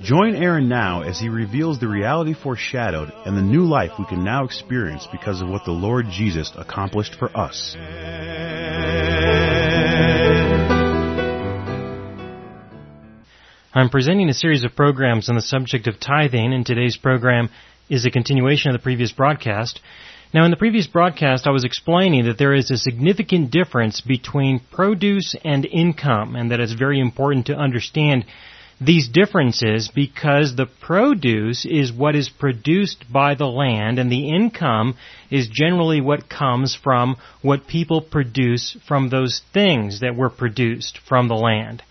Join Aaron now as he reveals the reality foreshadowed and the new life we can now experience because of what the Lord Jesus accomplished for us. I'm presenting a series of programs on the subject of tithing, and today's program is a continuation of the previous broadcast. Now, in the previous broadcast, I was explaining that there is a significant difference between produce and income, and that it's very important to understand these differences because the produce is what is produced by the land and the income is generally what comes from what people produce from those things that were produced from the land.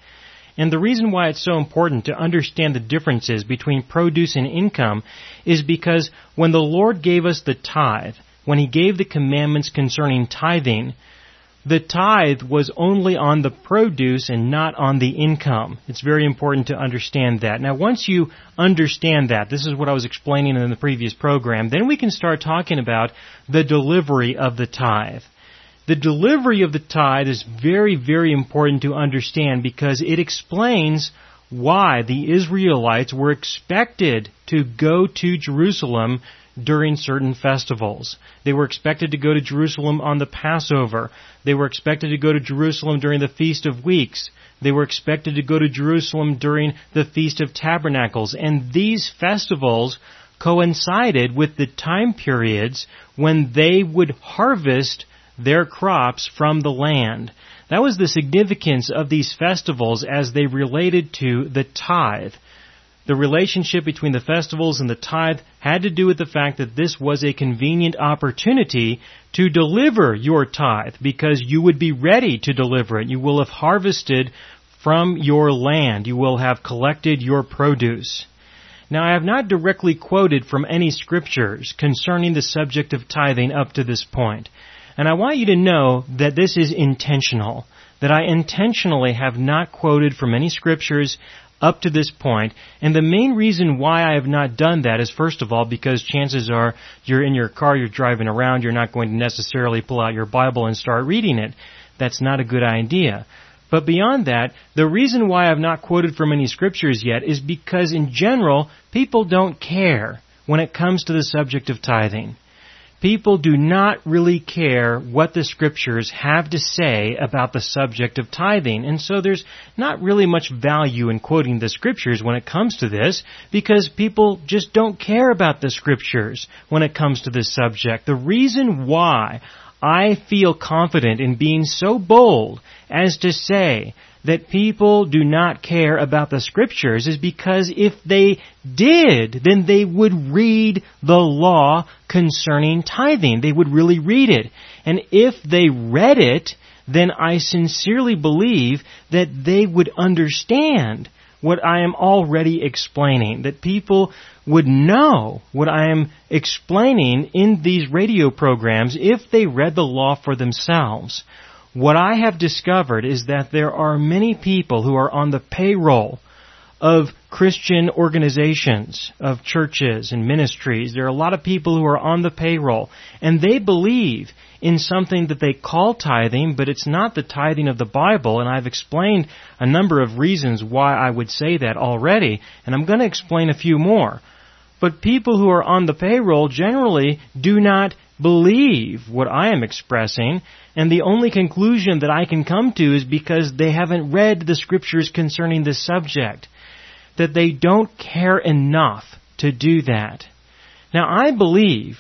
And the reason why it's so important to understand the differences between produce and income is because when the Lord gave us the tithe, when He gave the commandments concerning tithing, the tithe was only on the produce and not on the income. It's very important to understand that. Now, once you understand that, this is what I was explaining in the previous program, then we can start talking about the delivery of the tithe. The delivery of the tithe is very, very important to understand because it explains why the Israelites were expected to go to Jerusalem during certain festivals. They were expected to go to Jerusalem on the Passover. They were expected to go to Jerusalem during the Feast of Weeks. They were expected to go to Jerusalem during the Feast of Tabernacles. And these festivals coincided with the time periods when they would harvest their crops from the land. That was the significance of these festivals as they related to the tithe. The relationship between the festivals and the tithe had to do with the fact that this was a convenient opportunity to deliver your tithe because you would be ready to deliver it. You will have harvested from your land. You will have collected your produce. Now I have not directly quoted from any scriptures concerning the subject of tithing up to this point. And I want you to know that this is intentional. That I intentionally have not quoted from any scriptures up to this point. And the main reason why I have not done that is first of all because chances are you're in your car, you're driving around, you're not going to necessarily pull out your Bible and start reading it. That's not a good idea. But beyond that, the reason why I've not quoted from any scriptures yet is because in general, people don't care when it comes to the subject of tithing people do not really care what the scriptures have to say about the subject of tithing. And so there's not really much value in quoting the scriptures when it comes to this because people just don't care about the scriptures when it comes to this subject. The reason why I feel confident in being so bold as to say that people do not care about the scriptures is because if they did, then they would read the law concerning tithing. They would really read it. And if they read it, then I sincerely believe that they would understand what I am already explaining, that people would know what I am explaining in these radio programs if they read the law for themselves. What I have discovered is that there are many people who are on the payroll of Christian organizations, of churches and ministries. There are a lot of people who are on the payroll and they believe in something that they call tithing, but it's not the tithing of the Bible, and I've explained a number of reasons why I would say that already, and I'm going to explain a few more. But people who are on the payroll generally do not believe what I am expressing, and the only conclusion that I can come to is because they haven't read the scriptures concerning this subject. That they don't care enough to do that. Now I believe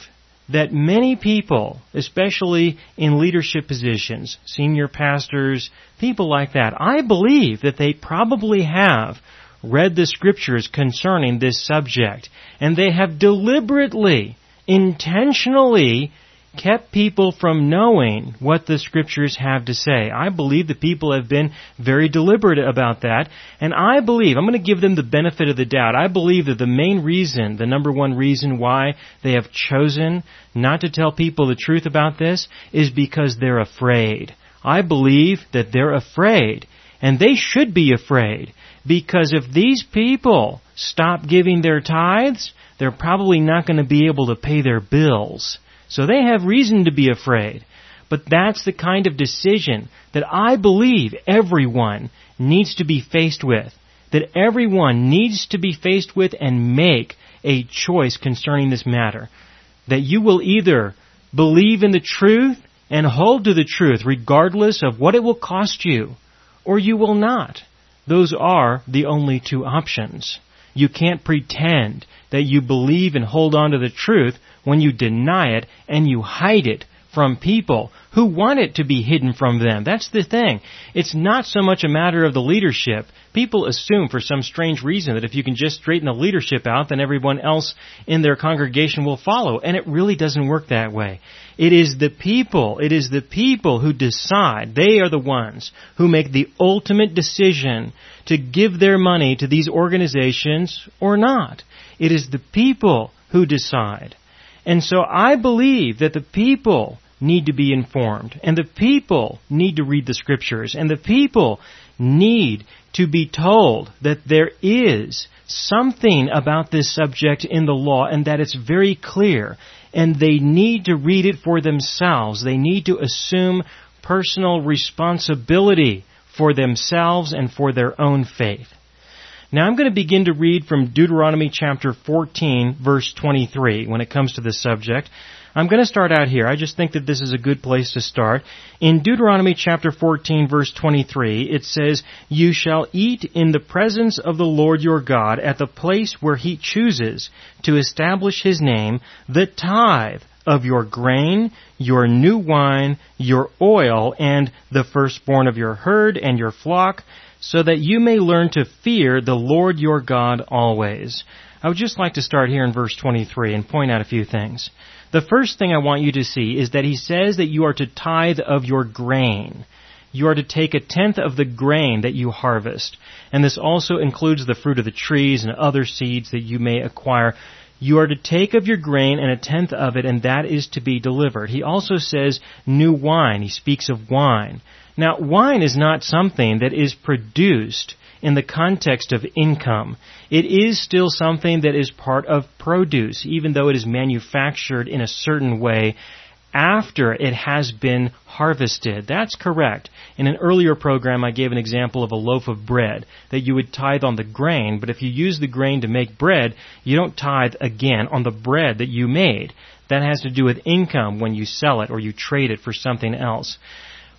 that many people, especially in leadership positions, senior pastors, people like that, I believe that they probably have read the scriptures concerning this subject, and they have deliberately intentionally kept people from knowing what the scriptures have to say. I believe the people have been very deliberate about that, and I believe, I'm going to give them the benefit of the doubt, I believe that the main reason, the number one reason why they have chosen not to tell people the truth about this is because they're afraid. I believe that they're afraid, and they should be afraid, because if these people stop giving their tithes, they're probably not going to be able to pay their bills. So they have reason to be afraid. But that's the kind of decision that I believe everyone needs to be faced with. That everyone needs to be faced with and make a choice concerning this matter. That you will either believe in the truth and hold to the truth regardless of what it will cost you, or you will not. Those are the only two options. You can't pretend that you believe and hold on to the truth when you deny it and you hide it from people who want it to be hidden from them. That's the thing. It's not so much a matter of the leadership. People assume for some strange reason that if you can just straighten the leadership out, then everyone else in their congregation will follow. And it really doesn't work that way. It is the people, it is the people who decide. They are the ones who make the ultimate decision to give their money to these organizations or not. It is the people who decide. And so I believe that the people need to be informed, and the people need to read the scriptures, and the people need to be told that there is something about this subject in the law and that it's very clear, and they need to read it for themselves. They need to assume personal responsibility for themselves and for their own faith. Now I'm going to begin to read from Deuteronomy chapter 14 verse 23 when it comes to this subject. I'm going to start out here. I just think that this is a good place to start. In Deuteronomy chapter 14 verse 23, it says, You shall eat in the presence of the Lord your God at the place where he chooses to establish his name, the tithe of your grain, your new wine, your oil, and the firstborn of your herd and your flock, so that you may learn to fear the Lord your God always. I would just like to start here in verse 23 and point out a few things. The first thing I want you to see is that he says that you are to tithe of your grain. You are to take a tenth of the grain that you harvest. And this also includes the fruit of the trees and other seeds that you may acquire. You are to take of your grain and a tenth of it, and that is to be delivered. He also says new wine. He speaks of wine. Now, wine is not something that is produced in the context of income. It is still something that is part of produce, even though it is manufactured in a certain way after it has been harvested. That's correct. In an earlier program, I gave an example of a loaf of bread that you would tithe on the grain, but if you use the grain to make bread, you don't tithe again on the bread that you made. That has to do with income when you sell it or you trade it for something else.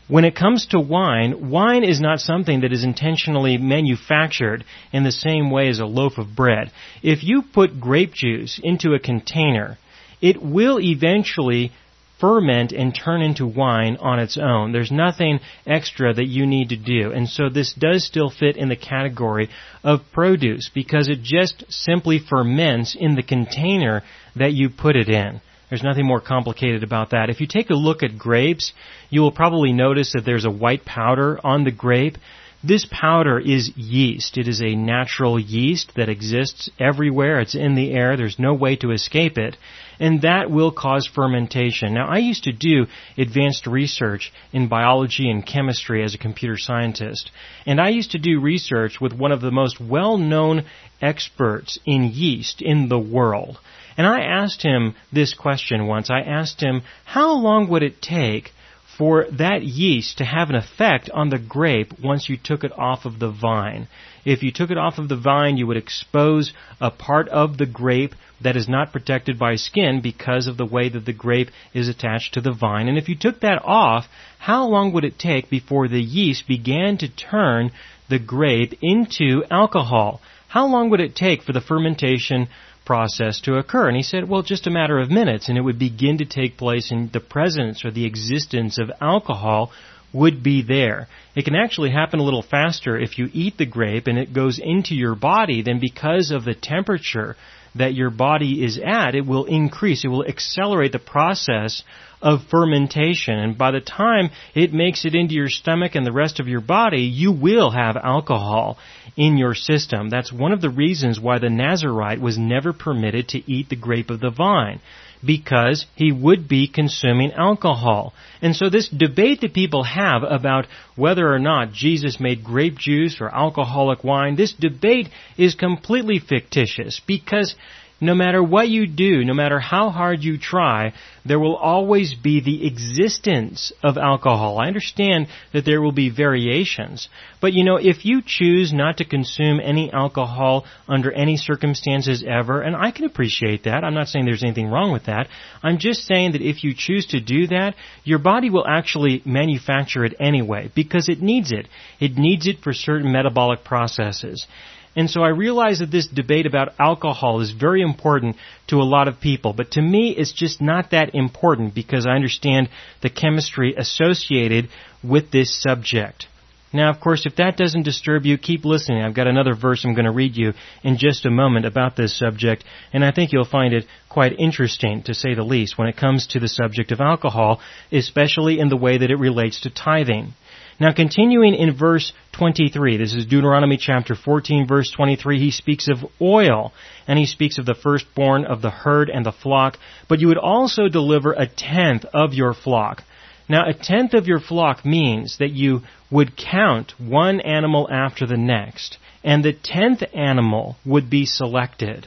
When it comes to wine, wine is not something that is intentionally manufactured in the same way as a loaf of bread. If you put grape juice into a container, it will eventually ferment and turn into wine on its own. There's nothing extra that you need to do. And so this does still fit in the category of produce because it just simply ferments in the container that you put it in. There's nothing more complicated about that. If you take a look at grapes, you will probably notice that there's a white powder on the grape. This powder is yeast. It is a natural yeast that exists everywhere. It's in the air. There's no way to escape it. And that will cause fermentation. Now, I used to do advanced research in biology and chemistry as a computer scientist. And I used to do research with one of the most well-known experts in yeast in the world. And I asked him this question once. I asked him, how long would it take for that yeast to have an effect on the grape once you took it off of the vine? If you took it off of the vine, you would expose a part of the grape that is not protected by skin because of the way that the grape is attached to the vine. And if you took that off, how long would it take before the yeast began to turn the grape into alcohol? How long would it take for the fermentation process to occur. And he said, well, just a matter of minutes, and it would begin to take place, and the presence or the existence of alcohol would be there. It can actually happen a little faster if you eat the grape and it goes into your body, then because of the temperature that your body is at, it will increase. It will accelerate the process of fermentation. And by the time it makes it into your stomach and the rest of your body, you will have alcohol in your system. That's one of the reasons why the Nazarite was never permitted to eat the grape of the vine because he would be consuming alcohol. And so this debate that people have about whether or not Jesus made grape juice or alcoholic wine, this debate is completely fictitious because no matter what you do, no matter how hard you try, there will always be the existence of alcohol. I understand that there will be variations, but you know, if you choose not to consume any alcohol under any circumstances ever, and I can appreciate that, I'm not saying there's anything wrong with that, I'm just saying that if you choose to do that, your body will actually manufacture it anyway, because it needs it. It needs it for certain metabolic processes. And so I realize that this debate about alcohol is very important to a lot of people, but to me it's just not that important because I understand the chemistry associated with this subject. Now, of course, if that doesn't disturb you, keep listening. I've got another verse I'm going to read you in just a moment about this subject, and I think you'll find it quite interesting, to say the least, when it comes to the subject of alcohol, especially in the way that it relates to tithing. Now continuing in verse 23, this is Deuteronomy chapter 14 verse 23, he speaks of oil, and he speaks of the firstborn of the herd and the flock, but you would also deliver a tenth of your flock. Now a tenth of your flock means that you would count one animal after the next, and the tenth animal would be selected.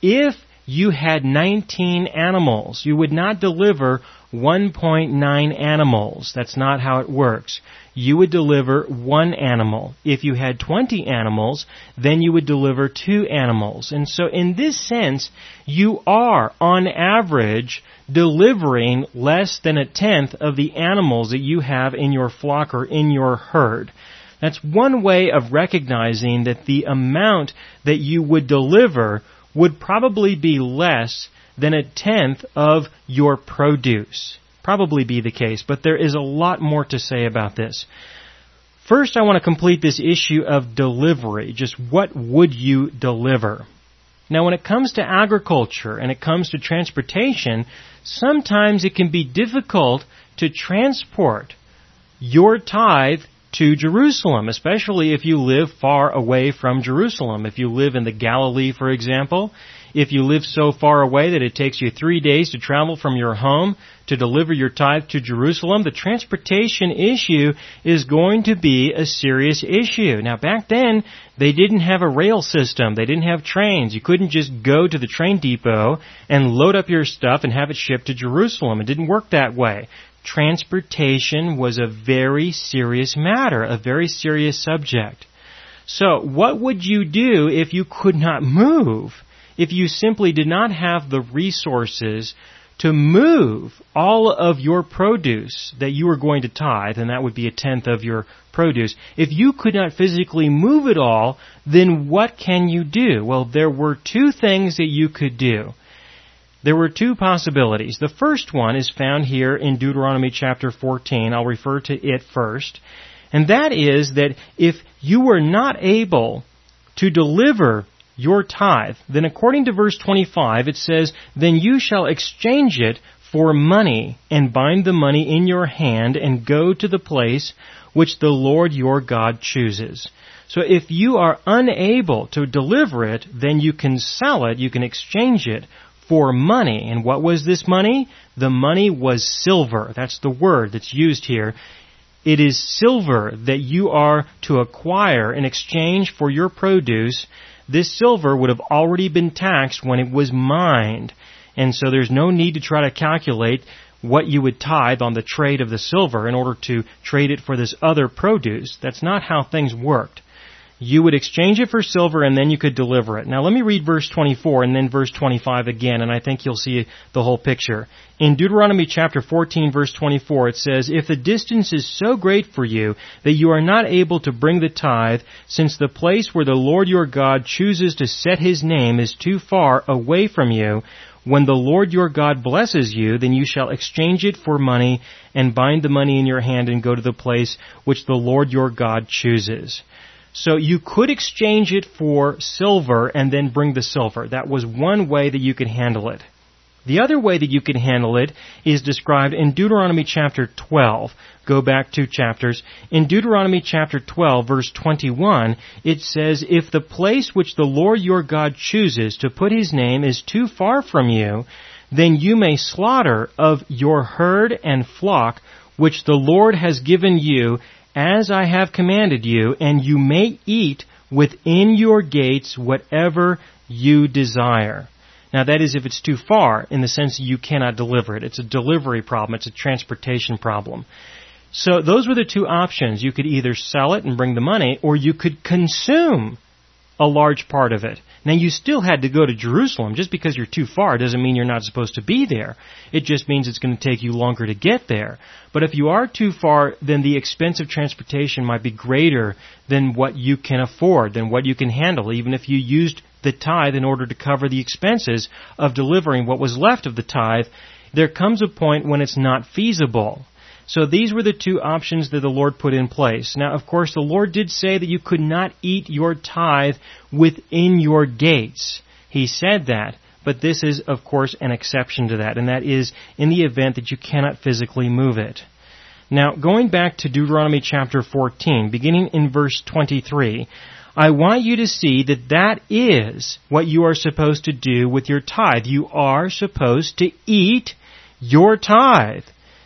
If you had 19 animals, you would not deliver 1.9 animals. That's not how it works. You would deliver one animal. If you had 20 animals, then you would deliver two animals. And so in this sense, you are, on average, delivering less than a tenth of the animals that you have in your flock or in your herd. That's one way of recognizing that the amount that you would deliver would probably be less than a tenth of your produce. Probably be the case, but there is a lot more to say about this. First, I want to complete this issue of delivery. Just what would you deliver? Now, when it comes to agriculture and it comes to transportation, sometimes it can be difficult to transport your tithe to Jerusalem, especially if you live far away from Jerusalem. If you live in the Galilee, for example, if you live so far away that it takes you three days to travel from your home to deliver your tithe to Jerusalem, the transportation issue is going to be a serious issue. Now back then, they didn't have a rail system. They didn't have trains. You couldn't just go to the train depot and load up your stuff and have it shipped to Jerusalem. It didn't work that way transportation was a very serious matter, a very serious subject. So, what would you do if you could not move? If you simply did not have the resources to move all of your produce that you were going to tithe, and that would be a tenth of your produce, if you could not physically move it all, then what can you do? Well, there were two things that you could do. There were two possibilities. The first one is found here in Deuteronomy chapter 14. I'll refer to it first. And that is that if you were not able to deliver your tithe, then according to verse 25 it says, Then you shall exchange it for money and bind the money in your hand and go to the place which the Lord your God chooses. So if you are unable to deliver it, then you can sell it, you can exchange it for money. And what was this money? The money was silver. That's the word that's used here. It is silver that you are to acquire in exchange for your produce. This silver would have already been taxed when it was mined. And so there's no need to try to calculate what you would tithe on the trade of the silver in order to trade it for this other produce. That's not how things worked you would exchange it for silver and then you could deliver it. Now let me read verse 24 and then verse 25 again and I think you'll see the whole picture. In Deuteronomy chapter 14 verse 24 it says, If the distance is so great for you that you are not able to bring the tithe, since the place where the Lord your God chooses to set his name is too far away from you, when the Lord your God blesses you, then you shall exchange it for money and bind the money in your hand and go to the place which the Lord your God chooses. So you could exchange it for silver and then bring the silver. That was one way that you could handle it. The other way that you can handle it is described in Deuteronomy chapter 12. Go back two chapters. In Deuteronomy chapter 12 verse 21, it says, If the place which the Lord your God chooses to put his name is too far from you, then you may slaughter of your herd and flock which the Lord has given you as I have commanded you, and you may eat within your gates whatever you desire. Now that is if it's too far in the sense you cannot deliver it. It's a delivery problem. It's a transportation problem. So those were the two options. You could either sell it and bring the money, or you could consume a large part of it. Now you still had to go to Jerusalem. Just because you're too far doesn't mean you're not supposed to be there. It just means it's going to take you longer to get there. But if you are too far, then the expense of transportation might be greater than what you can afford, than what you can handle, even if you used the tithe in order to cover the expenses of delivering what was left of the tithe. There comes a point when it's not feasible. So these were the two options that the Lord put in place. Now, of course, the Lord did say that you could not eat your tithe within your gates. He said that. But this is, of course, an exception to that, and that is in the event that you cannot physically move it. Now, going back to Deuteronomy chapter 14, beginning in verse 23, I want you to see that that is what you are supposed to do with your tithe. You are supposed to eat your tithe.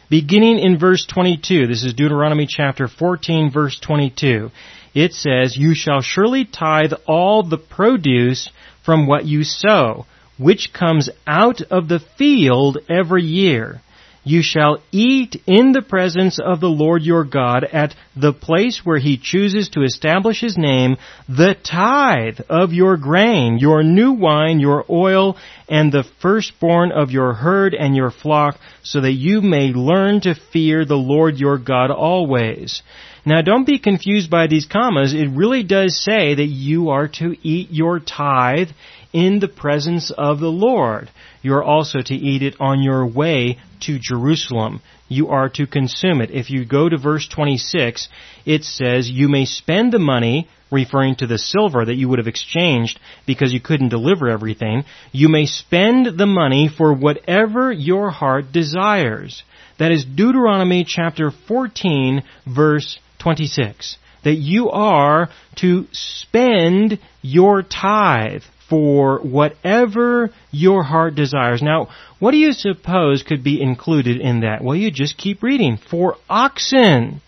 Beginning in verse 22, this is Deuteronomy chapter 14 verse 22. It says, You shall surely tithe all the produce from what you sow, which comes out of the field every year. You shall eat in the presence of the Lord your God at the place where he chooses to establish his name, the tithe of your grain, your new wine, your oil, and the firstborn of your herd and your flock, so that you may learn to fear the Lord your God always. Now don't be confused by these commas. It really does say that you are to eat your tithe in the presence of the Lord. You are also to eat it on your way to Jerusalem. You are to consume it. If you go to verse 26, it says, You may spend the money, referring to the silver that you would have exchanged because you couldn't deliver everything. You may spend the money for whatever your heart desires. That is Deuteronomy chapter 14 verse 26. That you are to spend your tithe for whatever your heart desires. Now, what do you suppose could be included in that? Well, you just keep reading. For oxen,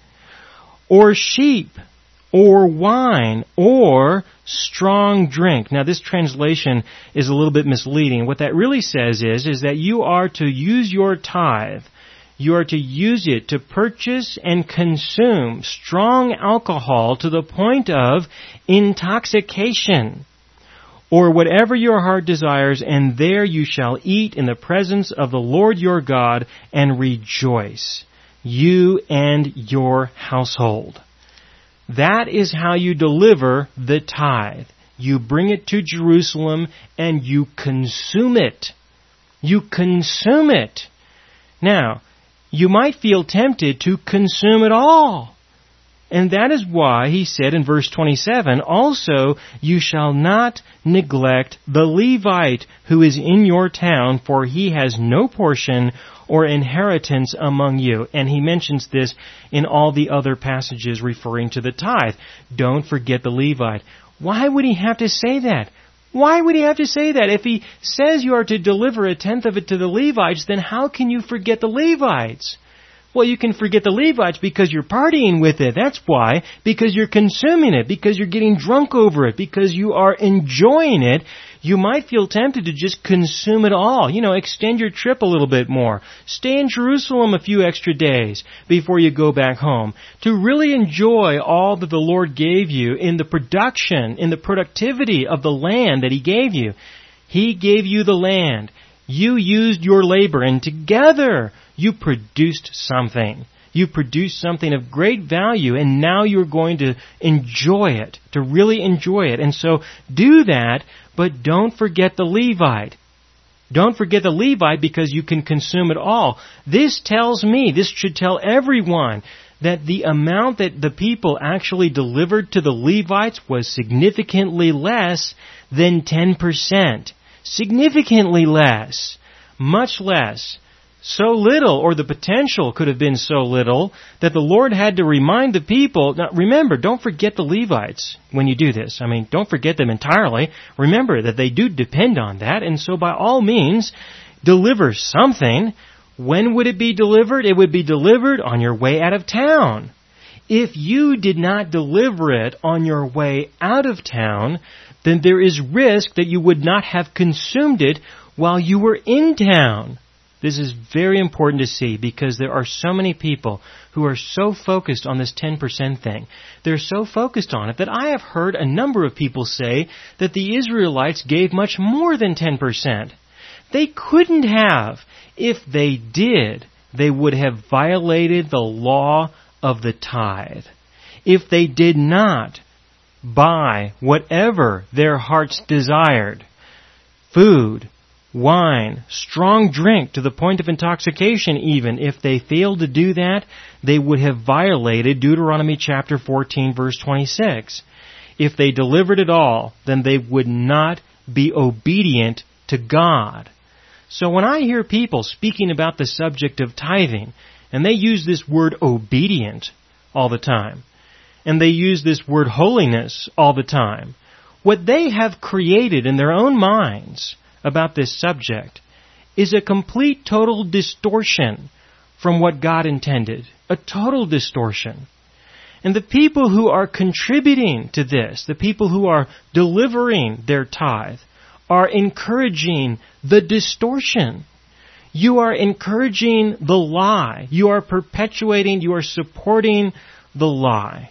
or sheep, or wine, or strong drink. Now, this translation is a little bit misleading. What that really says is, is that you are to use your tithe you are to use it to purchase and consume strong alcohol to the point of intoxication or whatever your heart desires, and there you shall eat in the presence of the Lord your God and rejoice, you and your household. That is how you deliver the tithe. You bring it to Jerusalem and you consume it. You consume it. Now, you might feel tempted to consume it all. And that is why he said in verse 27, also you shall not neglect the Levite who is in your town, for he has no portion or inheritance among you. And he mentions this in all the other passages referring to the tithe. Don't forget the Levite. Why would he have to say that? Why would he have to say that? If he says you are to deliver a tenth of it to the Levites, then how can you forget the Levites? Well, you can forget the Levites because you're partying with it. That's why. Because you're consuming it. Because you're getting drunk over it. Because you are enjoying it. You might feel tempted to just consume it all. You know, extend your trip a little bit more. Stay in Jerusalem a few extra days before you go back home. To really enjoy all that the Lord gave you in the production, in the productivity of the land that He gave you. He gave you the land. You used your labor and together you produced something. You produced something of great value and now you're going to enjoy it, to really enjoy it. And so do that, but don't forget the Levite. Don't forget the Levite because you can consume it all. This tells me, this should tell everyone, that the amount that the people actually delivered to the Levites was significantly less than 10%. Significantly less. much less so little, or the potential could have been so little, that the Lord had to remind the people. Now remember, don't forget the Levites when you do this. I mean, don't forget them entirely. Remember that they do depend on that, and so by all means, deliver something. When would it be delivered? It would be delivered on your way out of town. If you did not deliver it on your way out of town, then there is risk that you would not have consumed it while you were in town. This is very important to see because there are so many people who are so focused on this 10% thing. They're so focused on it that I have heard a number of people say that the Israelites gave much more than 10%. They couldn't have. If they did, they would have violated the law of the tithe. If they did not buy whatever their hearts desired, food, wine, strong drink to the point of intoxication even. If they failed to do that, they would have violated Deuteronomy chapter 14 verse 26. If they delivered it all, then they would not be obedient to God. So when I hear people speaking about the subject of tithing, and they use this word obedient all the time, and they use this word holiness all the time, what they have created in their own minds about this subject is a complete total distortion from what God intended. A total distortion. And the people who are contributing to this, the people who are delivering their tithe, are encouraging the distortion. You are encouraging the lie. You are perpetuating, you are supporting the lie.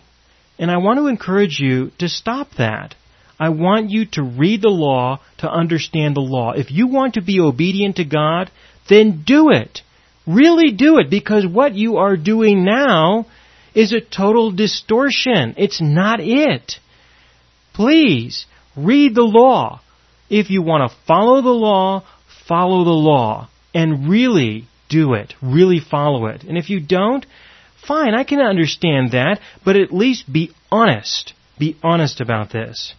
And I want to encourage you to stop that. I want you to read the law to understand the law. If you want to be obedient to God, then do it. Really do it because what you are doing now is a total distortion. It's not it. Please read the law. If you want to follow the law, follow the law and really do it. Really follow it. And if you don't, fine, I can understand that, but at least be honest. Be honest about this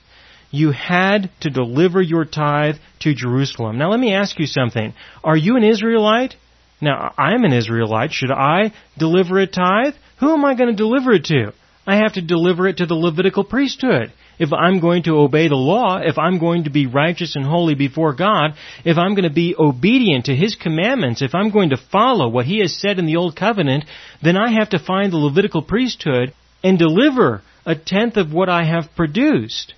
you had to deliver your tithe to Jerusalem. Now let me ask you something. Are you an Israelite? Now, I'm an Israelite. Should I deliver a tithe? Who am I going to deliver it to? I have to deliver it to the Levitical priesthood. If I'm going to obey the law, if I'm going to be righteous and holy before God, if I'm going to be obedient to His commandments, if I'm going to follow what He has said in the Old Covenant, then I have to find the Levitical priesthood and deliver a tenth of what I have produced.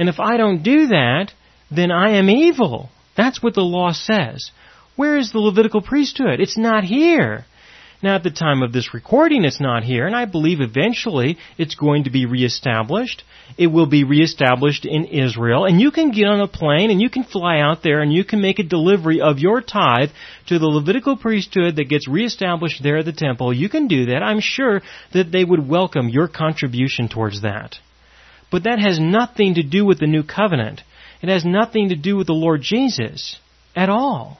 And if I don't do that, then I am evil. That's what the law says. Where is the Levitical priesthood? It's not here. Now, at the time of this recording, it's not here, and I believe eventually it's going to be reestablished. It will be reestablished in Israel, and you can get on a plane and you can fly out there and you can make a delivery of your tithe to the Levitical priesthood that gets reestablished there at the temple. You can do that. I'm sure that they would welcome your contribution towards that. But that has nothing to do with the new covenant. It has nothing to do with the Lord Jesus at all.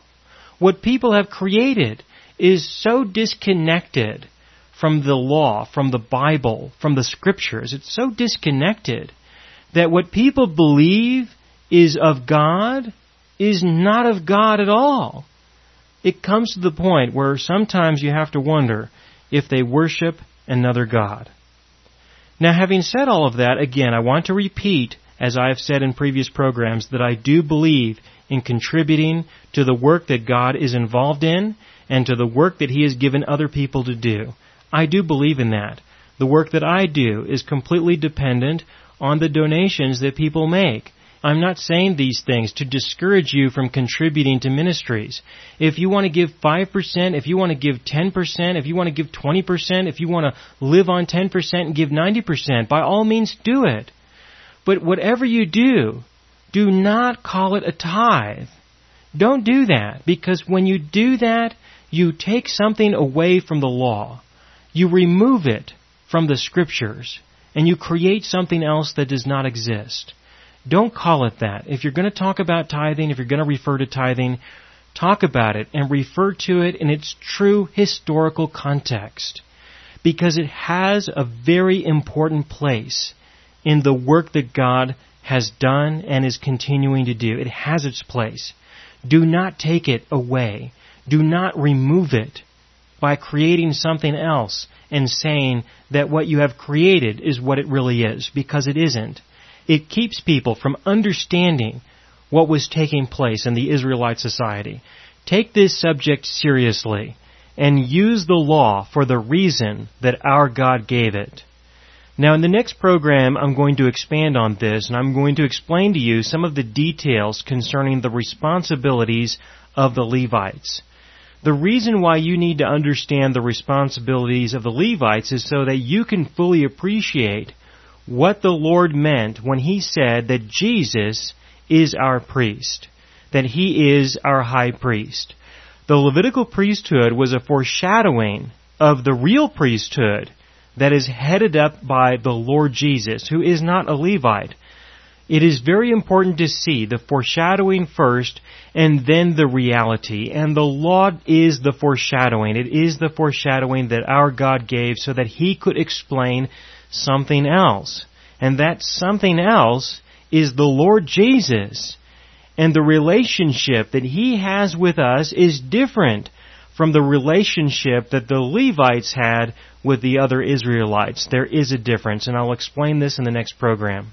What people have created is so disconnected from the law, from the Bible, from the scriptures. It's so disconnected that what people believe is of God is not of God at all. It comes to the point where sometimes you have to wonder if they worship another God. Now, having said all of that, again, I want to repeat, as I have said in previous programs, that I do believe in contributing to the work that God is involved in and to the work that He has given other people to do. I do believe in that. The work that I do is completely dependent on the donations that people make. I'm not saying these things to discourage you from contributing to ministries. If you want to give 5%, if you want to give 10%, if you want to give 20%, if you want to live on 10% and give 90%, by all means do it. But whatever you do, do not call it a tithe. Don't do that, because when you do that, you take something away from the law. You remove it from the scriptures, and you create something else that does not exist. Don't call it that. If you're going to talk about tithing, if you're going to refer to tithing, talk about it and refer to it in its true historical context. Because it has a very important place in the work that God has done and is continuing to do. It has its place. Do not take it away. Do not remove it by creating something else and saying that what you have created is what it really is, because it isn't. It keeps people from understanding what was taking place in the Israelite society. Take this subject seriously and use the law for the reason that our God gave it. Now in the next program I'm going to expand on this and I'm going to explain to you some of the details concerning the responsibilities of the Levites. The reason why you need to understand the responsibilities of the Levites is so that you can fully appreciate what the Lord meant when He said that Jesus is our priest, that He is our high priest. The Levitical priesthood was a foreshadowing of the real priesthood that is headed up by the Lord Jesus, who is not a Levite. It is very important to see the foreshadowing first and then the reality. And the law is the foreshadowing. It is the foreshadowing that our God gave so that He could explain something else. And that something else is the Lord Jesus. And the relationship that He has with us is different from the relationship that the Levites had with the other Israelites. There is a difference, and I'll explain this in the next program.